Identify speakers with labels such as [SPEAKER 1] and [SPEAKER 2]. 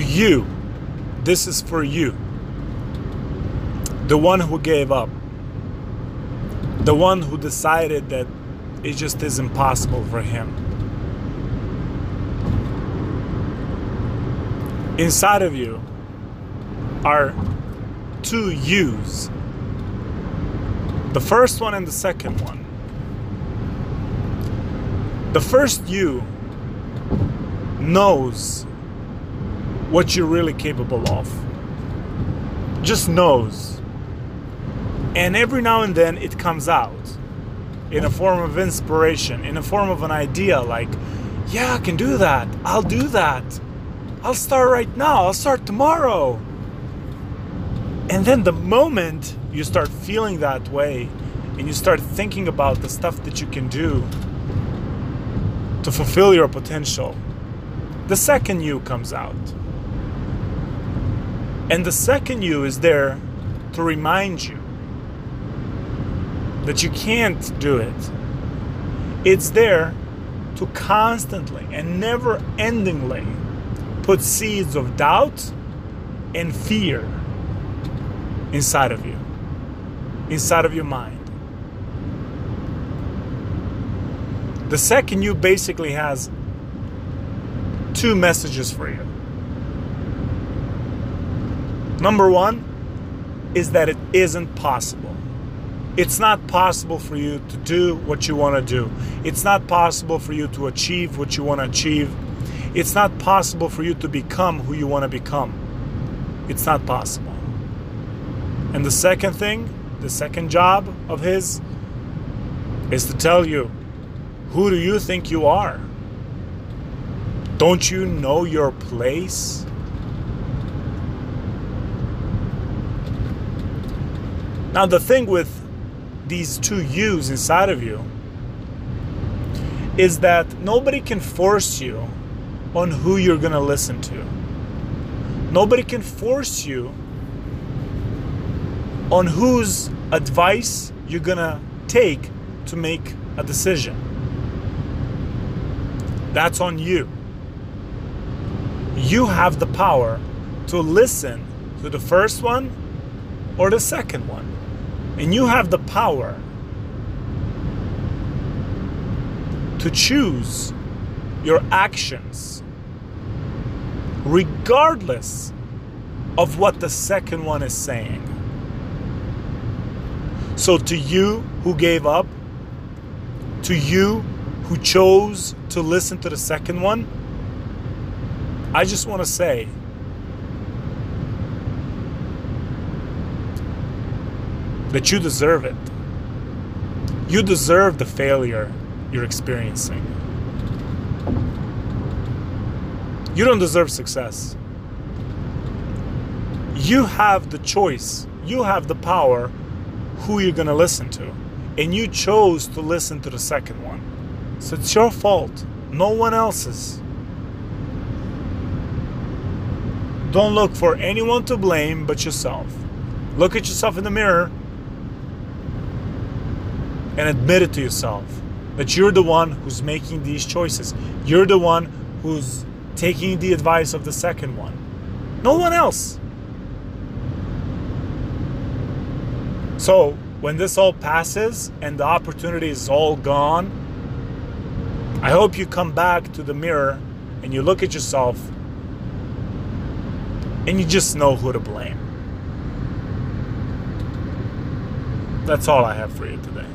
[SPEAKER 1] You, this is for you. The one who gave up. The one who decided that it just is impossible for him. Inside of you are two yous the first one and the second one. The first you knows what you're really capable of. Just knows. And every now and then it comes out in a form of inspiration, in a form of an idea like, yeah, I can do that. I'll do that. I'll start right now. I'll start tomorrow. And then the moment you start feeling that way and you start thinking about the stuff that you can do to fulfill your potential, the second you comes out. And the second you is there to remind you that you can't do it. It's there to constantly and never endingly put seeds of doubt and fear inside of you, inside of your mind. The second you basically has two messages for you. Number one is that it isn't possible. It's not possible for you to do what you want to do. It's not possible for you to achieve what you want to achieve. It's not possible for you to become who you want to become. It's not possible. And the second thing, the second job of his, is to tell you who do you think you are? Don't you know your place? Now, the thing with these two yous inside of you is that nobody can force you on who you're going to listen to. Nobody can force you on whose advice you're gonna take to make a decision. That's on you. You have the power to listen to the first one or the second one. And you have the power to choose your actions regardless of what the second one is saying. So, to you who gave up, to you who chose to listen to the second one, I just want to say that you deserve it. You deserve the failure you're experiencing. You don't deserve success. You have the choice, you have the power who you're going to listen to. And you chose to listen to the second one. So it's your fault, no one else's. Don't look for anyone to blame but yourself. Look at yourself in the mirror and admit it to yourself that you're the one who's making these choices. You're the one who's taking the advice of the second one. No one else. So, when this all passes and the opportunity is all gone, I hope you come back to the mirror and you look at yourself and you just know who to blame. That's all I have for you today.